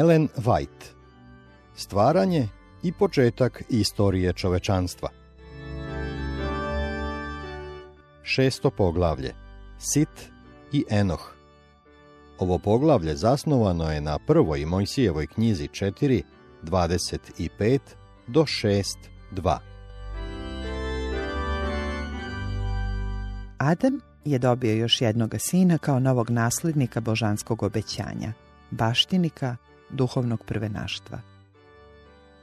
Ellen White. Stvaranje i početak istorije čovečanstva. Šesto poglavlje. Sit i Enoh. Ovo poglavlje zasnovano je na prvoj Mojsijevoj knjizi 4, 25 do 6, 2. Adam je dobio još jednog sina kao novog nasljednika božanskog obećanja, baštinika duhovnog prvenaštva.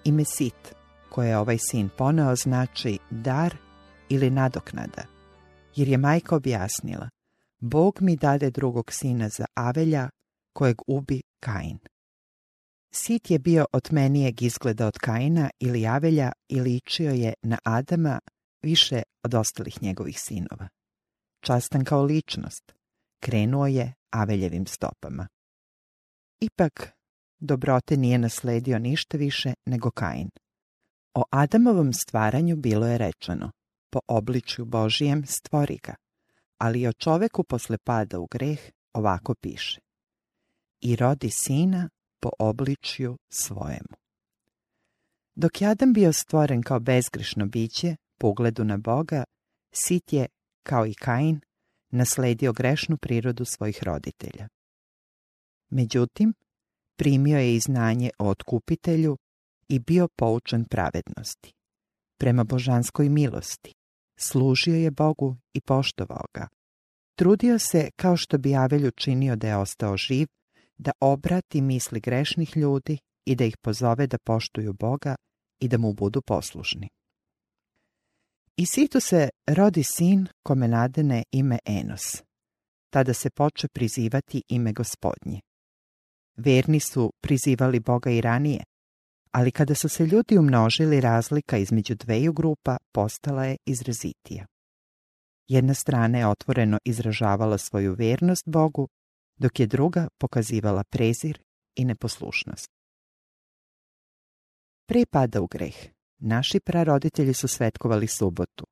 Ime Sit, koje je ovaj sin poneo, znači dar ili nadoknada, jer je majka objasnila, Bog mi dade drugog sina za Avelja, kojeg ubi Kain. Sit je bio otmenijeg izgleda od Kaina ili Avelja i ličio je na Adama više od ostalih njegovih sinova častan kao ličnost, krenuo je Aveljevim stopama. Ipak, dobrote nije nasledio ništa više nego Kain. O Adamovom stvaranju bilo je rečeno, po obličju Božijem stvori ga, ali o čoveku posle pada u greh ovako piše. I rodi sina po obličju svojemu. Dok je Adam bio stvoren kao bezgrešno biće, po ugledu na Boga, sit je kao i Kain, nasledio grešnu prirodu svojih roditelja. Međutim, primio je i znanje o otkupitelju i bio poučen pravednosti. Prema božanskoj milosti, služio je Bogu i poštovao ga. Trudio se, kao što bi Avelj učinio da je ostao živ, da obrati misli grešnih ljudi i da ih pozove da poštuju Boga i da mu budu poslušni. I Situ se rodi sin kome nadene ime Enos. Tada se poče prizivati ime gospodnje. Verni su prizivali Boga i ranije, ali kada su se ljudi umnožili razlika između dveju grupa postala je izrazitija. Jedna strana je otvoreno izražavala svoju vernost Bogu, dok je druga pokazivala prezir i neposlušnost. Pre pada u greh, Naši praroditelji su svetkovali subotu,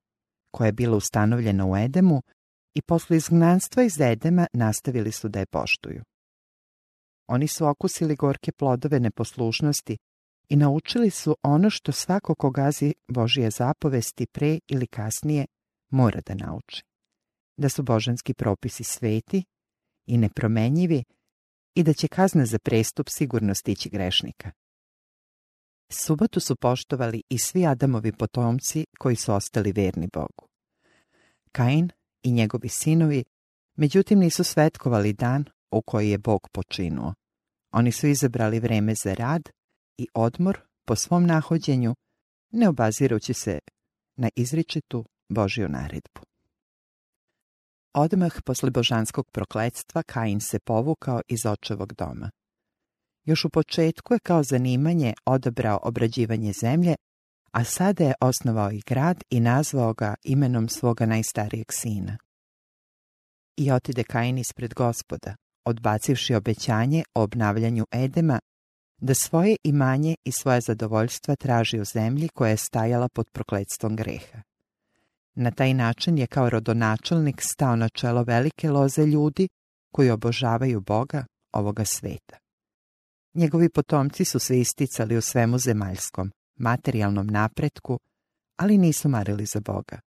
koja je bila ustanovljena u Edemu i posle izgnanstva iz Edema nastavili su da je poštuju. Oni su okusili gorke plodove neposlušnosti i naučili su ono što svako ko gazi Božije zapovesti pre ili kasnije mora da nauči. Da su božanski propisi sveti i nepromenjivi i da će kazna za prestup sigurno stići grešnika. Subotu su poštovali i svi Adamovi potomci koji su ostali verni Bogu. Kain i njegovi sinovi, međutim nisu svetkovali dan u koji je Bog počinuo. Oni su izabrali vreme za rad i odmor po svom nahođenju, ne obazirući se na izričitu Božju naredbu. Odmah posle božanskog prokletstva Kain se povukao iz očevog doma. Još u početku je kao zanimanje odabrao obrađivanje zemlje, a sada je osnovao i grad i nazvao ga imenom svoga najstarijeg sina. I otide Kain ispred gospoda, odbacivši obećanje o obnavljanju Edema, da svoje imanje i svoje zadovoljstva traži u zemlji koja je stajala pod prokletstvom greha. Na taj način je kao rodonačelnik stao na čelo velike loze ljudi koji obožavaju Boga ovoga sveta. Njegovi potomci su se isticali u svemu zemaljskom, materijalnom napretku, ali nisu marili za Boga.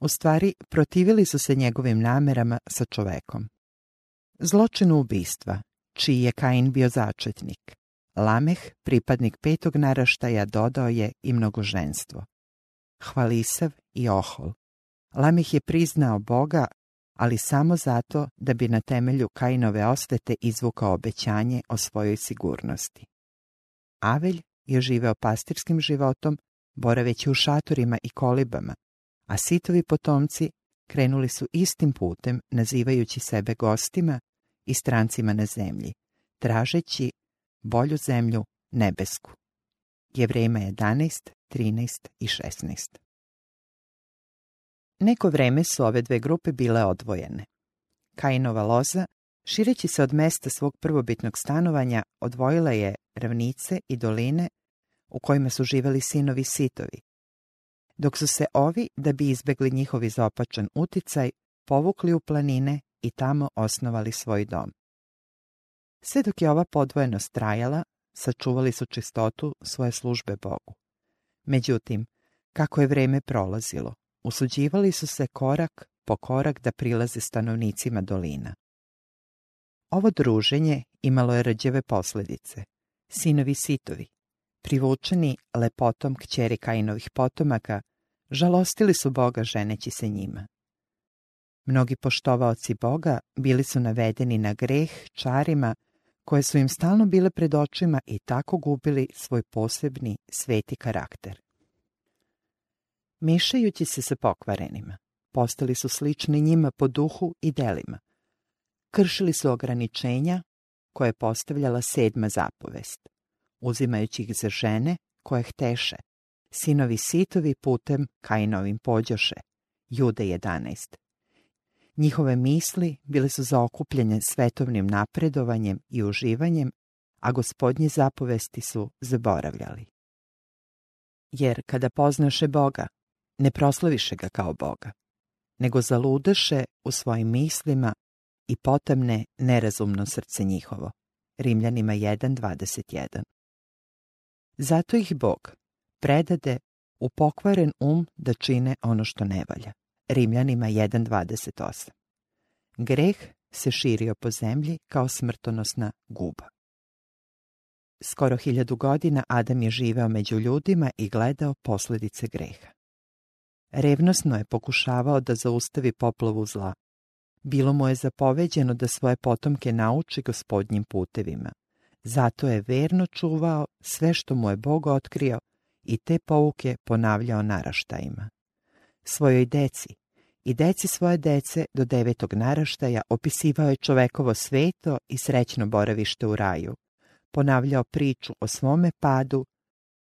U stvari, protivili su se njegovim namerama sa čovekom. Zločinu ubistva, čiji je Kain bio začetnik. Lameh, pripadnik petog naraštaja, dodao je i mnogoženstvo. Hvalisav i ohol. Lameh je priznao Boga, ali samo zato da bi na temelju Kainove osvete izvukao obećanje o svojoj sigurnosti. Avelj je živeo pastirskim životom, boraveći u šatorima i kolibama, a sitovi potomci krenuli su istim putem, nazivajući sebe gostima i strancima na zemlji, tražeći bolju zemlju nebesku. Jevrejima 11, 13 i 16. Neko vreme su ove dve grupe bile odvojene. Kainova loza, šireći se od mesta svog prvobitnog stanovanja, odvojila je ravnice i doline u kojima su živeli sinovi sitovi, dok su se ovi, da bi izbegli njihov izopačan uticaj, povukli u planine i tamo osnovali svoj dom. Sve dok je ova podvojenost trajala, sačuvali su čistotu svoje službe Bogu. Međutim, kako je vreme prolazilo, usuđivali su se korak po korak da prilaze stanovnicima dolina. Ovo druženje imalo je rđeve posljedice. Sinovi sitovi, privučeni lepotom kćeri Kainovih potomaka, žalostili su Boga ženeći se njima. Mnogi poštovaoci Boga bili su navedeni na greh čarima koje su im stalno bile pred očima i tako gubili svoj posebni sveti karakter. Mišajući se sa pokvarenima, postali su slični njima po duhu i delima. Kršili su ograničenja koje je postavljala sedma zapovest, uzimajući ih za žene koje hteše, sinovi sitovi putem Kainovim pođoše, Jude 11. Njihove misli bile su zaokupljene svetovnim napredovanjem i uživanjem, a gospodnje zapovesti su zaboravljali. Jer kada poznaše Boga, ne proslaviše ga kao Boga, nego zaludeše u svojim mislima i potemne nerazumno srce njihovo. Rimljanima 1.21 Zato ih Bog predade u pokvaren um da čine ono što ne valja. Rimljanima 1.28 Greh se širio po zemlji kao smrtonosna guba. Skoro hiljadu godina Adam je živeo među ljudima i gledao posljedice greha. Revnosno je pokušavao da zaustavi poplavu zla. Bilo mu je zapoveđeno da svoje potomke nauči gospodnjim putevima. Zato je verno čuvao sve što mu je Bog otkrio i te pouke ponavljao naraštajima. Svojoj deci i deci svoje dece do devetog naraštaja opisivao je čovekovo sveto i srećno boravište u raju. Ponavljao priču o svome padu,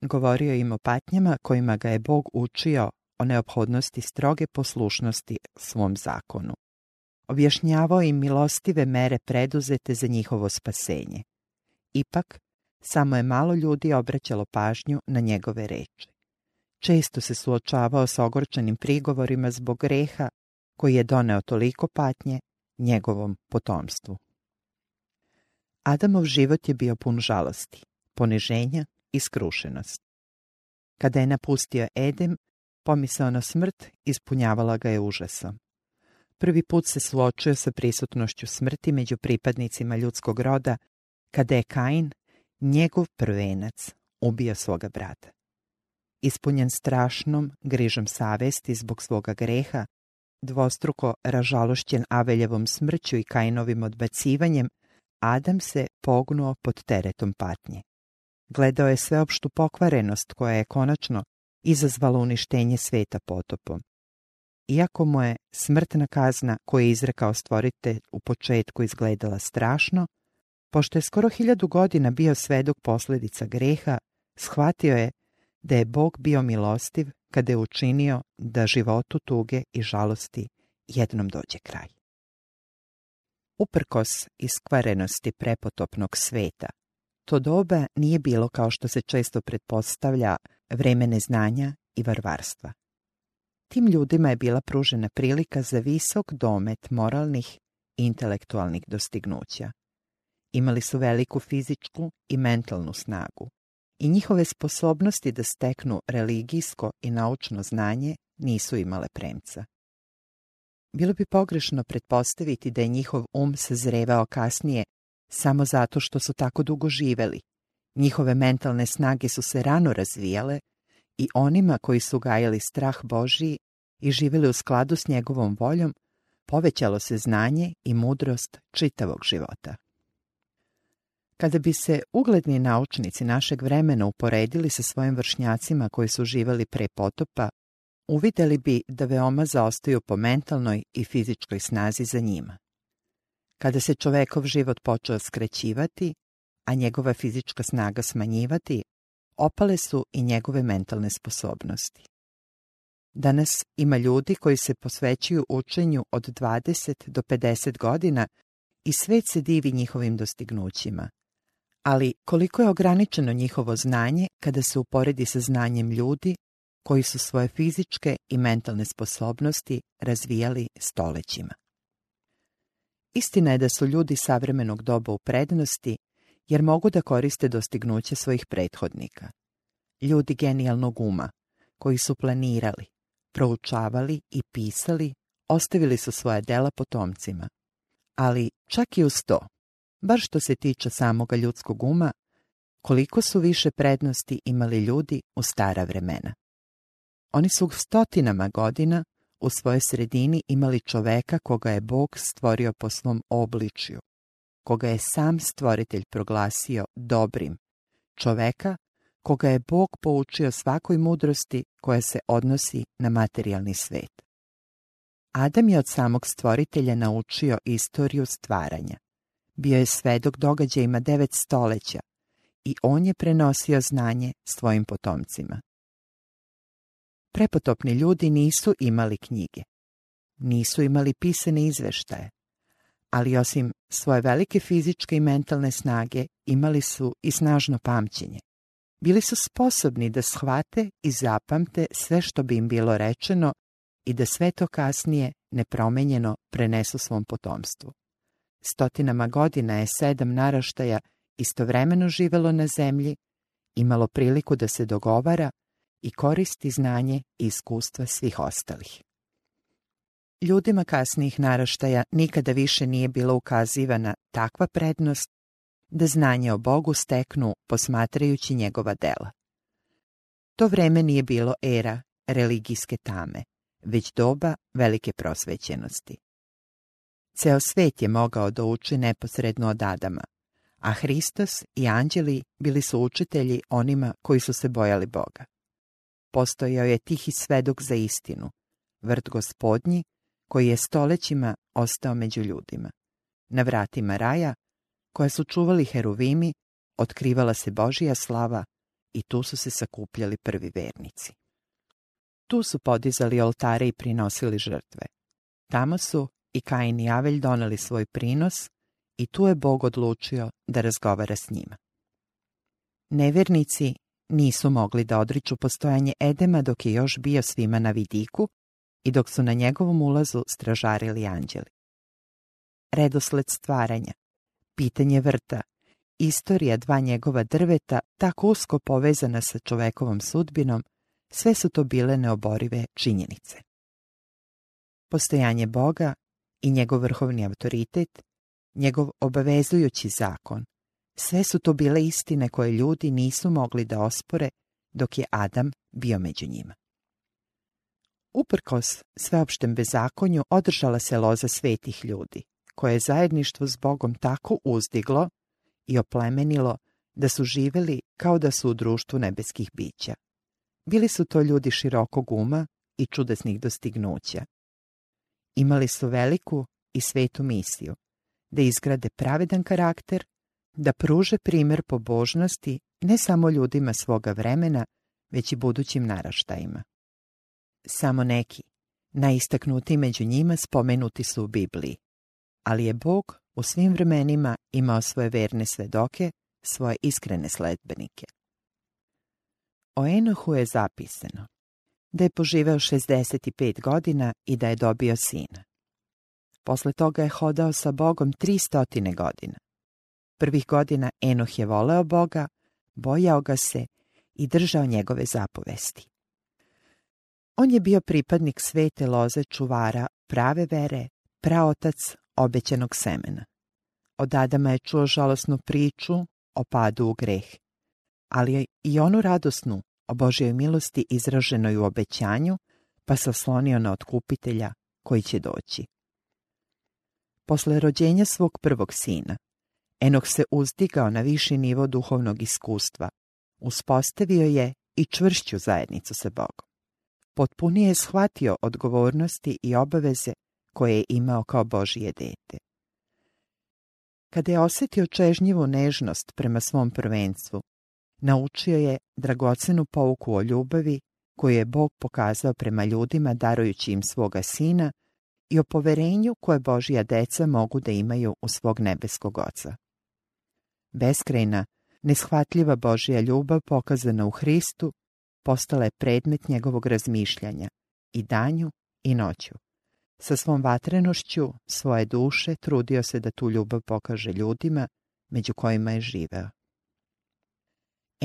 govorio im o patnjama kojima ga je Bog učio o neophodnosti stroge poslušnosti svom zakonu. Objašnjavao im milostive mere preduzete za njihovo spasenje. Ipak, samo je malo ljudi obraćalo pažnju na njegove reči. Često se suočavao sa ogorčenim prigovorima zbog greha koji je doneo toliko patnje njegovom potomstvu. Adamov život je bio pun žalosti, poniženja i skrušenosti. Kada je napustio Edem, pomisao na smrt ispunjavala ga je užasom. Prvi put se suočio sa prisutnošću smrti među pripadnicima ljudskog roda, kada je Kain, njegov prvenac, ubio svoga brata. Ispunjen strašnom grižom savesti zbog svoga greha, dvostruko ražalošćen Aveljevom smrću i Kainovim odbacivanjem, Adam se pognuo pod teretom patnje. Gledao je sveopštu pokvarenost koja je konačno izazvala uništenje sveta potopom. Iako mu je smrtna kazna koju je izrekao stvoritelj u početku izgledala strašno, pošto je skoro hiljadu godina bio svedok posljedica greha, shvatio je da je Bog bio milostiv kada je učinio da životu tuge i žalosti jednom dođe kraj. Uprkos iskvarenosti prepotopnog sveta, to doba nije bilo kao što se često pretpostavlja vreme neznanja i varvarstva. Tim ljudima je bila pružena prilika za visok domet moralnih i intelektualnih dostignuća. Imali su veliku fizičku i mentalnu snagu i njihove sposobnosti da steknu religijsko i naučno znanje nisu imale premca. Bilo bi pogrešno pretpostaviti da je njihov um sazrevao kasnije samo zato što su tako dugo živeli. Njihove mentalne snage su se rano razvijale i onima koji su gajali strah Božiji i živjeli u skladu s njegovom voljom, povećalo se znanje i mudrost čitavog života. Kada bi se ugledni naučnici našeg vremena uporedili sa svojim vršnjacima koji su živjeli pre potopa, uvidjeli bi da veoma zaostaju po mentalnoj i fizičkoj snazi za njima. Kada se čovekov život počeo skrećivati, a njegova fizička snaga smanjivati, opale su i njegove mentalne sposobnosti. Danas ima ljudi koji se posvećuju učenju od 20 do 50 godina i svet se divi njihovim dostignućima. Ali koliko je ograničeno njihovo znanje kada se uporedi sa znanjem ljudi koji su svoje fizičke i mentalne sposobnosti razvijali stolećima. Istina je da su ljudi savremenog doba u prednosti, jer mogu da koriste dostignuće svojih prethodnika. Ljudi genijalnog uma, koji su planirali, proučavali i pisali, ostavili su svoja dela potomcima. Ali čak i uz to, bar što se tiče samoga ljudskog uma, koliko su više prednosti imali ljudi u stara vremena. Oni su stotinama godina u svojoj sredini imali čoveka koga je Bog stvorio po svom obličju, koga je sam stvoritelj proglasio dobrim, čoveka koga je Bog poučio svakoj mudrosti koja se odnosi na materijalni svet. Adam je od samog stvoritelja naučio istoriju stvaranja. Bio je svedok događajima devet stoleća i on je prenosio znanje svojim potomcima. Prepotopni ljudi nisu imali knjige. Nisu imali pisane izveštaje. Ali osim svoje velike fizičke i mentalne snage, imali su i snažno pamćenje. Bili su sposobni da shvate i zapamte sve što bi im bilo rečeno i da sve to kasnije nepromenjeno prenesu svom potomstvu. Stotinama godina je sedam naraštaja istovremeno živelo na zemlji, imalo priliku da se dogovara i koristi znanje i iskustva svih ostalih. Ljudima kasnijih naraštaja nikada više nije bila ukazivana takva prednost da znanje o Bogu steknu posmatrajući njegova dela. To vreme nije bilo era religijske tame, već doba velike prosvećenosti. Ceo svet je mogao da uči neposredno od Adama, a Hristos i anđeli bili su učitelji onima koji su se bojali Boga. Postojao je tihi svedok za istinu, vrt gospodnji, koji je stolećima ostao među ljudima. Na vratima raja, koja su čuvali heruvimi, otkrivala se Božija slava i tu su se sakupljali prvi vernici. Tu su podizali oltare i prinosili žrtve. Tamo su i Kain i Avelj doneli svoj prinos i tu je Bog odlučio da razgovara s njima. Nevernici nisu mogli da odriču postojanje Edema dok je još bio svima na vidiku i dok su na njegovom ulazu stražarili anđeli. Redosled stvaranja, pitanje vrta, istorija dva njegova drveta tako usko povezana sa čovekovom sudbinom, sve su to bile neoborive činjenice. Postojanje Boga i njegov vrhovni autoritet, njegov obavezujući zakon, sve su to bile istine koje ljudi nisu mogli da ospore dok je Adam bio među njima. Uprkos sveopštem bezakonju održala se loza svetih ljudi, koje je zajedništvo s Bogom tako uzdiglo i oplemenilo da su živeli kao da su u društvu nebeskih bića. Bili su to ljudi širokog uma i čudesnih dostignuća. Imali su veliku i svetu misiju, da izgrade pravedan karakter da pruže primjer pobožnosti ne samo ljudima svoga vremena, već i budućim naraštajima. Samo neki, najistaknuti među njima spomenuti su u Bibliji, ali je Bog u svim vremenima imao svoje verne svedoke, svoje iskrene sledbenike. O Enohu je zapisano da je poživeo 65 godina i da je dobio sina. Posle toga je hodao sa Bogom 300 godina. Prvih godina Enoh je voleo Boga, bojao ga se i držao njegove zapovesti. On je bio pripadnik svete loze čuvara, prave vere, praotac obećenog semena. Od Adama je čuo žalosnu priču o padu u greh, ali i onu radosnu o Božjoj milosti izraženoj u obećanju, pa se oslonio na otkupitelja koji će doći. Posle rođenja svog prvog sina, Enok se uzdigao na viši nivo duhovnog iskustva. Uspostavio je i čvršću zajednicu sa Bogom. Potpunije je shvatio odgovornosti i obaveze koje je imao kao Božije dete. Kada je osjetio čežnjivu nežnost prema svom prvenstvu, naučio je dragocenu pouku o ljubavi koju je Bog pokazao prema ljudima darujući im svoga sina i o poverenju koje Božija deca mogu da imaju u svog nebeskog oca. Beskrajna, neshvatljiva Božja ljubav pokazana u Hristu postala je predmet njegovog razmišljanja i danju i noću. Sa svom vatrenošću, svoje duše, trudio se da tu ljubav pokaže ljudima, među kojima je živeo.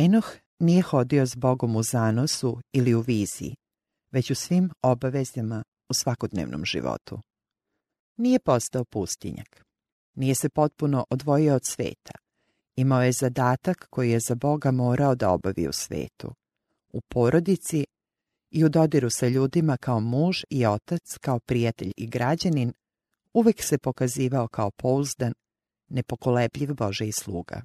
Enoh nije hodio s Bogom u zanosu ili u viziji, već u svim obavezama u svakodnevnom životu. Nije postao pustinjak. Nije se potpuno odvojio od sveta. Imao je zadatak koji je za Boga morao da obavi u svetu. U porodici i u dodiru sa ljudima kao muž i otac, kao prijatelj i građanin, uvek se pokazivao kao pouzdan, nepokolebljiv i sluga.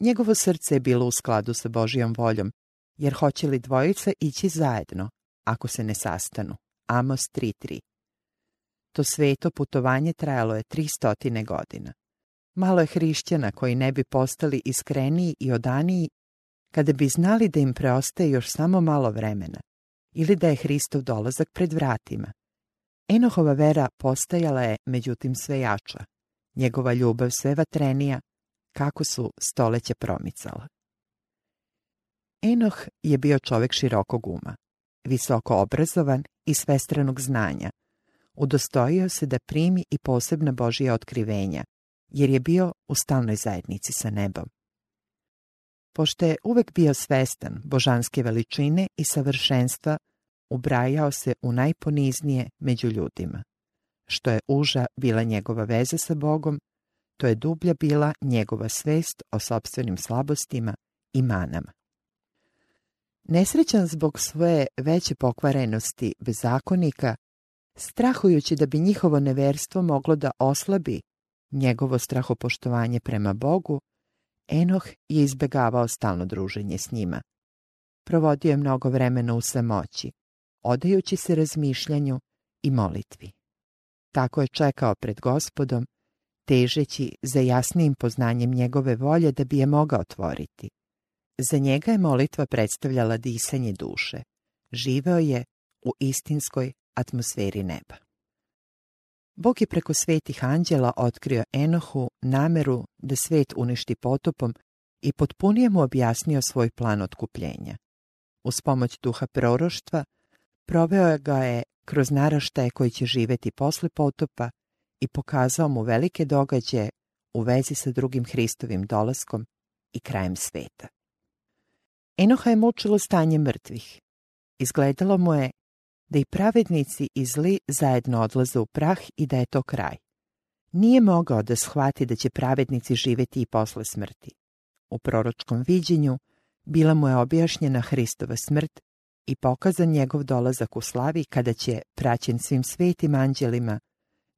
Njegovo srce je bilo u skladu sa Božijom voljom, jer hoće li dvojica ići zajedno, ako se ne sastanu. Amos 3.3 To sveto putovanje trajalo je tri stotine godina. Malo je hrišćana koji ne bi postali iskreniji i odaniji kada bi znali da im preostaje još samo malo vremena ili da je Hristov dolazak pred vratima. Enohova vera postajala je, međutim, sve jača. Njegova ljubav sve vatrenija, kako su stoleće promicala. Enoh je bio čovjek širokog uma, visoko obrazovan i svestranog znanja. Udostojio se da primi i posebna Božija otkrivenja, jer je bio u stalnoj zajednici sa nebom. Pošto je uvek bio svestan božanske veličine i savršenstva, ubrajao se u najponiznije među ljudima. Što je uža bila njegova veza sa Bogom, to je dublja bila njegova svest o sobstvenim slabostima i manama. Nesrećan zbog svoje veće pokvarenosti bezakonika, strahujući da bi njihovo neverstvo moglo da oslabi njegovo strahopoštovanje prema Bogu, Enoh je izbegavao stalno druženje s njima. Provodio je mnogo vremena u samoći, odajući se razmišljanju i molitvi. Tako je čekao pred gospodom, težeći za jasnijim poznanjem njegove volje da bi je mogao otvoriti. Za njega je molitva predstavljala disanje duše. Živeo je u istinskoj atmosferi neba. Bog je preko svetih anđela otkrio Enohu nameru da svet uništi potopom i potpunije mu objasnio svoj plan otkupljenja. Uz pomoć duha proroštva proveo ga je kroz naraštaje koji će živeti posle potopa i pokazao mu velike događaje u vezi sa drugim Hristovim dolaskom i krajem sveta. Enoha je mučilo stanje mrtvih. Izgledalo mu je da i pravednici i zli zajedno odlaze u prah i da je to kraj. Nije mogao da shvati da će pravednici živjeti i posle smrti. U proročkom viđenju bila mu je objašnjena Hristova smrt i pokazan njegov dolazak u slavi kada će, praćen svim svetim anđelima,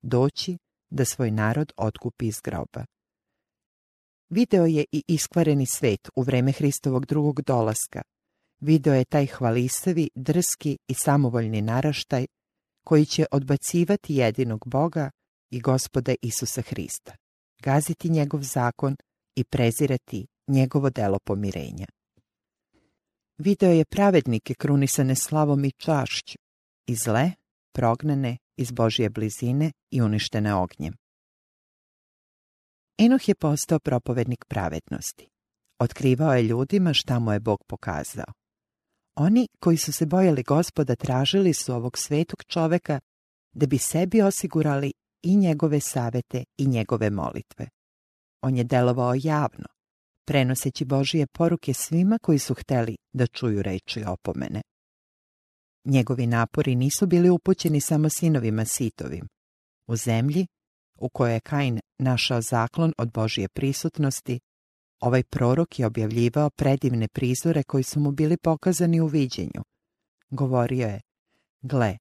doći da svoj narod otkupi iz groba. Video je i iskvareni svet u vreme Hristovog drugog dolaska, Video je taj hvalisavi, drski i samovoljni naraštaj koji će odbacivati jedinog Boga i gospoda Isusa Hrista, gaziti njegov zakon i prezirati njegovo delo pomirenja. Video je pravednike krunisane slavom i čašću, i zle, prognane iz Božje blizine i uništene ognjem. Enoh je postao propovednik pravednosti. Otkrivao je ljudima šta mu je Bog pokazao. Oni koji su se bojali gospoda tražili su ovog svetog čoveka da bi sebi osigurali i njegove savete i njegove molitve. On je delovao javno, prenoseći Božije poruke svima koji su hteli da čuju reči opomene. Njegovi napori nisu bili upućeni samo sinovima sitovim. U zemlji, u kojoj je Kain našao zaklon od Božije prisutnosti, Ovaj prorok je objavljivao predivne prizore koji su mu bili pokazani u viđenju. Govorio je, gle,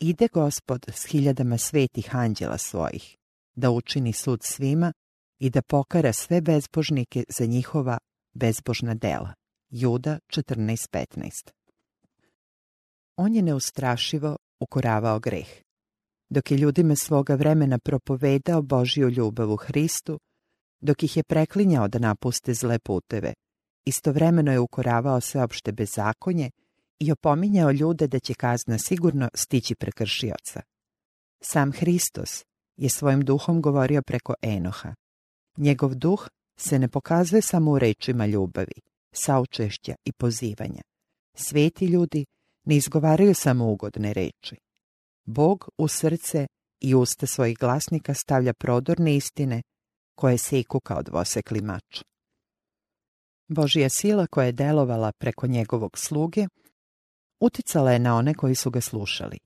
ide gospod s hiljadama svetih anđela svojih, da učini sud svima i da pokara sve bezbožnike za njihova bezbožna dela. Juda 14.15 On je neustrašivo ukoravao greh. Dok je ljudima svoga vremena propovedao Božiju ljubav u Hristu, dok ih je preklinjao da napuste zle puteve. Istovremeno je ukoravao sveopšte bezakonje i opominjao ljude da će kazna sigurno stići prekršioca. Sam Hristos je svojim duhom govorio preko Enoha. Njegov duh se ne pokazuje samo u rečima ljubavi, saučešća i pozivanja. Sveti ljudi ne izgovaraju samo ugodne reči. Bog u srce i usta svojih glasnika stavlja prodorne istine koje seku kao dvosekli mač. Božija sila koja je delovala preko njegovog sluge uticala je na one koji su ga slušali.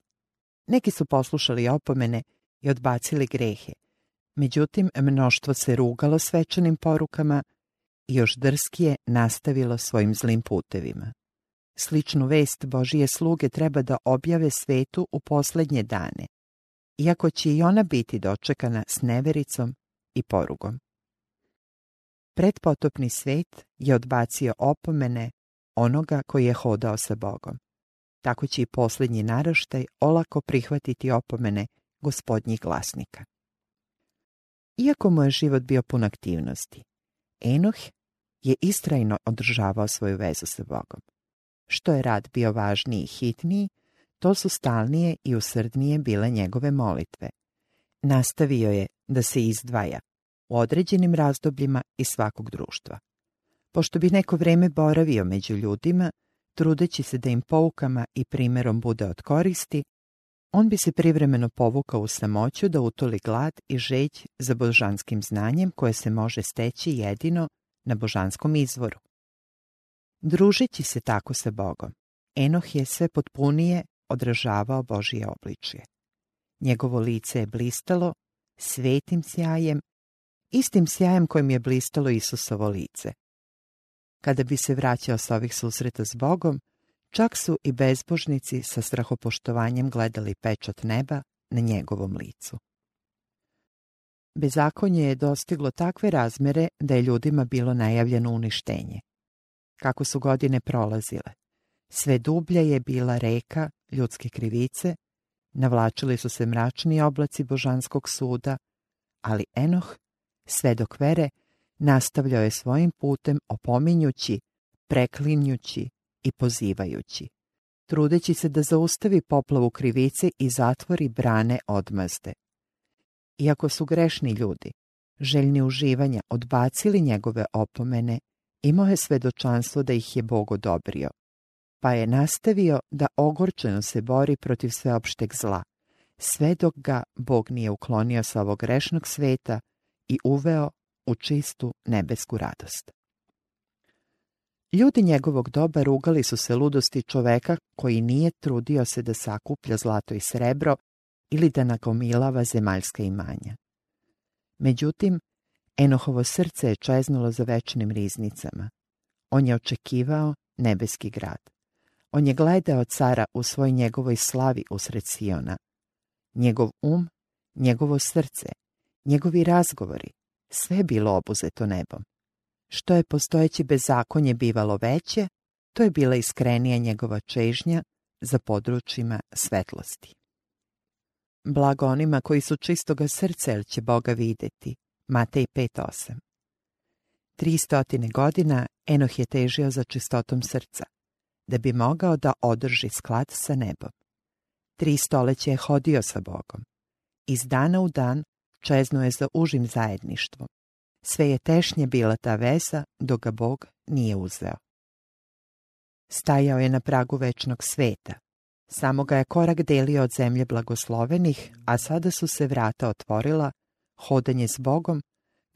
Neki su poslušali opomene i odbacili grehe. Međutim, mnoštvo se rugalo svečanim porukama i još drskije nastavilo svojim zlim putevima. Sličnu vest Božije sluge treba da objave svetu u posljednje dane, iako će i ona biti dočekana s nevericom i porugom. Predpotopni svet je odbacio opomene onoga koji je hodao sa Bogom. Tako će i posljednji naraštaj olako prihvatiti opomene gospodnjih glasnika. Iako mu je život bio pun aktivnosti, Enoh je istrajno održavao svoju vezu sa Bogom. Što je rad bio važniji i hitniji, to su stalnije i usrdnije bile njegove molitve. Nastavio je da se izdvaja u određenim razdobljima iz svakog društva. Pošto bi neko vreme boravio među ljudima, trudeći se da im poukama i primjerom bude od koristi, on bi se privremeno povukao u samoću da utoli glad i žeć za božanskim znanjem koje se može steći jedino na božanskom izvoru. Družeći se tako sa Bogom, Enoh je sve potpunije odražavao Božije obličje. Njegovo lice je blistalo svetim sjajem, istim sjajem kojim je blistalo Isusovo lice. Kada bi se vraćao s ovih susreta s Bogom, čak su i bezbožnici sa strahopoštovanjem gledali pečat neba na njegovom licu. Bezakonje je dostiglo takve razmere da je ljudima bilo najavljeno uništenje. Kako su godine prolazile, sve dublja je bila reka ljudske krivice, navlačili su se mračni oblaci božanskog suda, ali Enoh, sve dok vere, nastavljao je svojim putem opominjući, preklinjući i pozivajući, trudeći se da zaustavi poplavu krivice i zatvori brane odmazde. Iako su grešni ljudi, željni uživanja, odbacili njegove opomene, imao je svedočanstvo da ih je Bog odobrio, pa je nastavio da ogorčeno se bori protiv sveopšteg zla, sve dok ga Bog nije uklonio sa ovog grešnog sveta i uveo u čistu nebesku radost. Ljudi njegovog doba rugali su se ludosti čoveka koji nije trudio se da sakuplja zlato i srebro ili da nagomilava zemaljska imanja. Međutim, Enohovo srce je čeznulo za večnim riznicama. On je očekivao nebeski grad. On je gledao cara u svoj njegovoj slavi usred Siona. Njegov um, njegovo srce, njegovi razgovori, sve bilo obuzeto nebom. Što je postojeći bezakonje bivalo veće, to je bila iskrenija njegova čežnja za područjima svetlosti. Blago onima koji su čistoga srca, jer će Boga videti. Matej 5.8 Tri stotine godina Enoh je težio za čistotom srca, da bi mogao da održi sklad sa nebom. Tri stoleće je hodio sa Bogom. Iz dana u dan čeznuo je za užim zajedništvom. Sve je tešnje bila ta veza, dok ga Bog nije uzeo. Stajao je na pragu večnog sveta. Samo ga je korak delio od zemlje blagoslovenih, a sada su se vrata otvorila, hodanje s Bogom,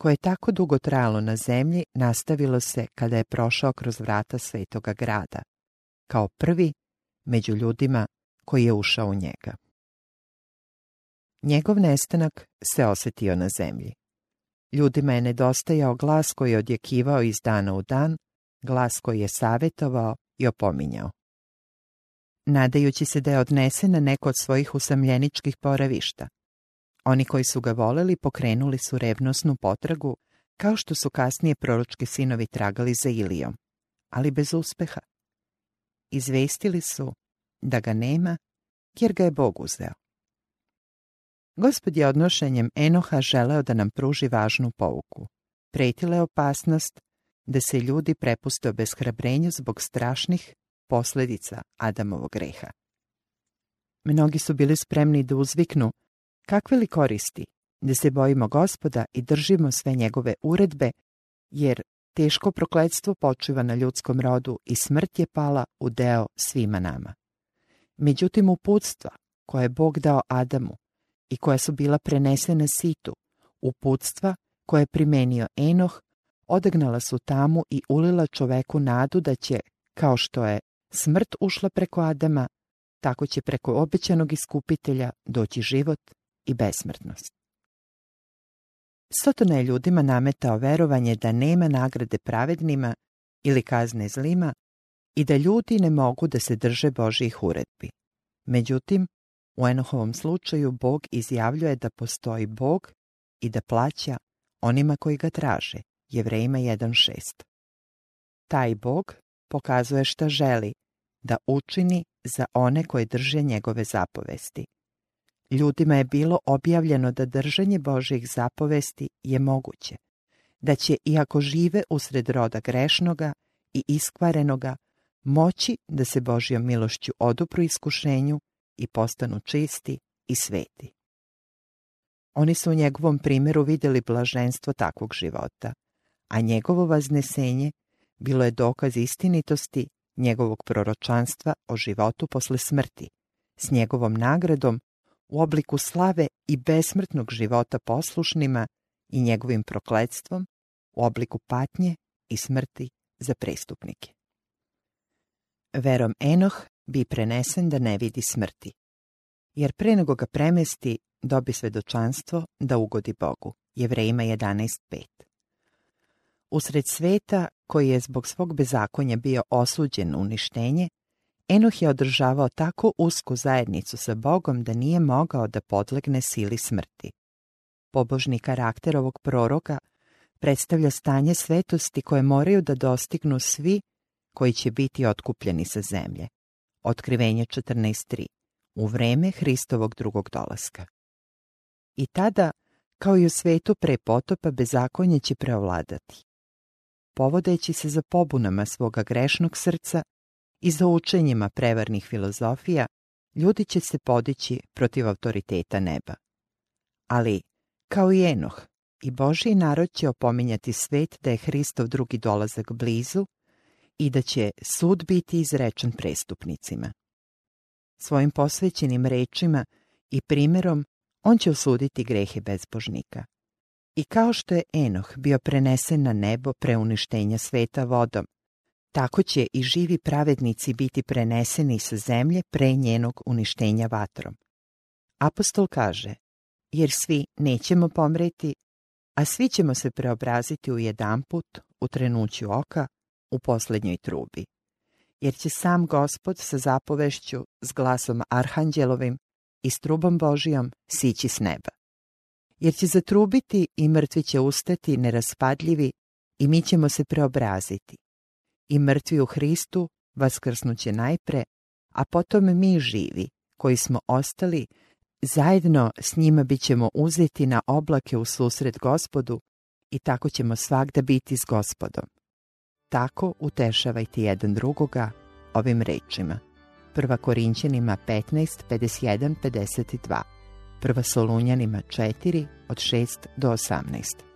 koje je tako dugo trajalo na zemlji, nastavilo se kada je prošao kroz vrata svetoga grada, kao prvi među ljudima koji je ušao u njega. Njegov nestanak se osjetio na zemlji. Ljudima je nedostajao glas koji je odjekivao iz dana u dan, glas koji je savjetovao i opominjao. Nadajući se da je odnesen na neko od svojih usamljeničkih poravišta. Oni koji su ga voleli pokrenuli su revnosnu potragu, kao što su kasnije proročki sinovi tragali za Ilijom, ali bez uspeha. Izvestili su da ga nema, jer ga je Bog uzeo. Gospod je odnošenjem Enoha želeo da nam pruži važnu pouku. Pretila je opasnost da se ljudi prepuste obeshrabrenju zbog strašnih posljedica Adamovog greha. Mnogi su bili spremni da uzviknu kakve li koristi da se bojimo gospoda i držimo sve njegove uredbe, jer teško prokledstvo počiva na ljudskom rodu i smrt je pala u deo svima nama. Međutim, uputstva koje je Bog dao Adamu i koja su bila prenesena situ, uputstva koje je primenio Enoh, odagnala su tamu i ulila čoveku nadu da će, kao što je smrt ušla preko Adama, tako će preko obećanog iskupitelja doći život i besmrtnost. Sotona je ljudima nametao verovanje da nema nagrade pravednima ili kazne zlima i da ljudi ne mogu da se drže Božijih uredbi. Međutim, u Enohovom slučaju Bog izjavljuje da postoji Bog i da plaća onima koji ga traže, Jevrejima 1.6. Taj Bog pokazuje šta želi, da učini za one koje drže njegove zapovesti. Ljudima je bilo objavljeno da držanje Božih zapovesti je moguće, da će, iako žive usred roda grešnoga i iskvarenoga, moći da se Božjom milošću odupru iskušenju i postanu čisti i sveti. Oni su u njegovom primjeru vidjeli blaženstvo takvog života, a njegovo vaznesenje bilo je dokaz istinitosti njegovog proročanstva o životu posle smrti, s njegovom nagradom u obliku slave i besmrtnog života poslušnima i njegovim prokledstvom u obliku patnje i smrti za prestupnike. Verom Enoh bi prenesen da ne vidi smrti, jer pre nego ga premesti dobi svedočanstvo da ugodi Bogu. Jevrejima 11.5 Usred sveta, koji je zbog svog bezakonja bio osuđen uništenje, Enoh je održavao tako usku zajednicu sa Bogom da nije mogao da podlegne sili smrti. Pobožni karakter ovog proroka predstavlja stanje svetosti koje moraju da dostignu svi koji će biti otkupljeni sa zemlje. Otkrivenje 14.3. U vreme Hristovog drugog dolaska. I tada, kao i u svetu pre potopa, bezakonje će preovladati. Povodeći se za pobunama svoga grešnog srca i za učenjima prevarnih filozofija, ljudi će se podići protiv autoriteta neba. Ali, kao i Enoh, i Božiji narod će opominjati svet da je Hristov drugi dolazak blizu i da će sud biti izrečen prestupnicima. Svojim posvećenim rečima i primjerom on će osuditi grehe bezbožnika. I kao što je Enoh bio prenesen na nebo pre uništenja sveta vodom, tako će i živi pravednici biti preneseni sa zemlje pre njenog uništenja vatrom. Apostol kaže, jer svi nećemo pomreti, a svi ćemo se preobraziti u jedan put, u trenuću oka, u posljednjoj trubi. Jer će sam gospod sa zapovešću, s glasom arhanđelovim i s trubom Božijom sići s neba. Jer će zatrubiti i mrtvi će ustati neraspadljivi i mi ćemo se preobraziti. I mrtvi u Hristu vaskrsnuće najpre, a potom mi živi, koji smo ostali, zajedno s njima bit ćemo uzeti na oblake u susret gospodu i tako ćemo svakda biti s gospodom. Tako utešavajte jedan drugoga ovim rečima. Prva Korinćanima 15, 51, 52. Prva Solunjanima 4, od 6 do 18.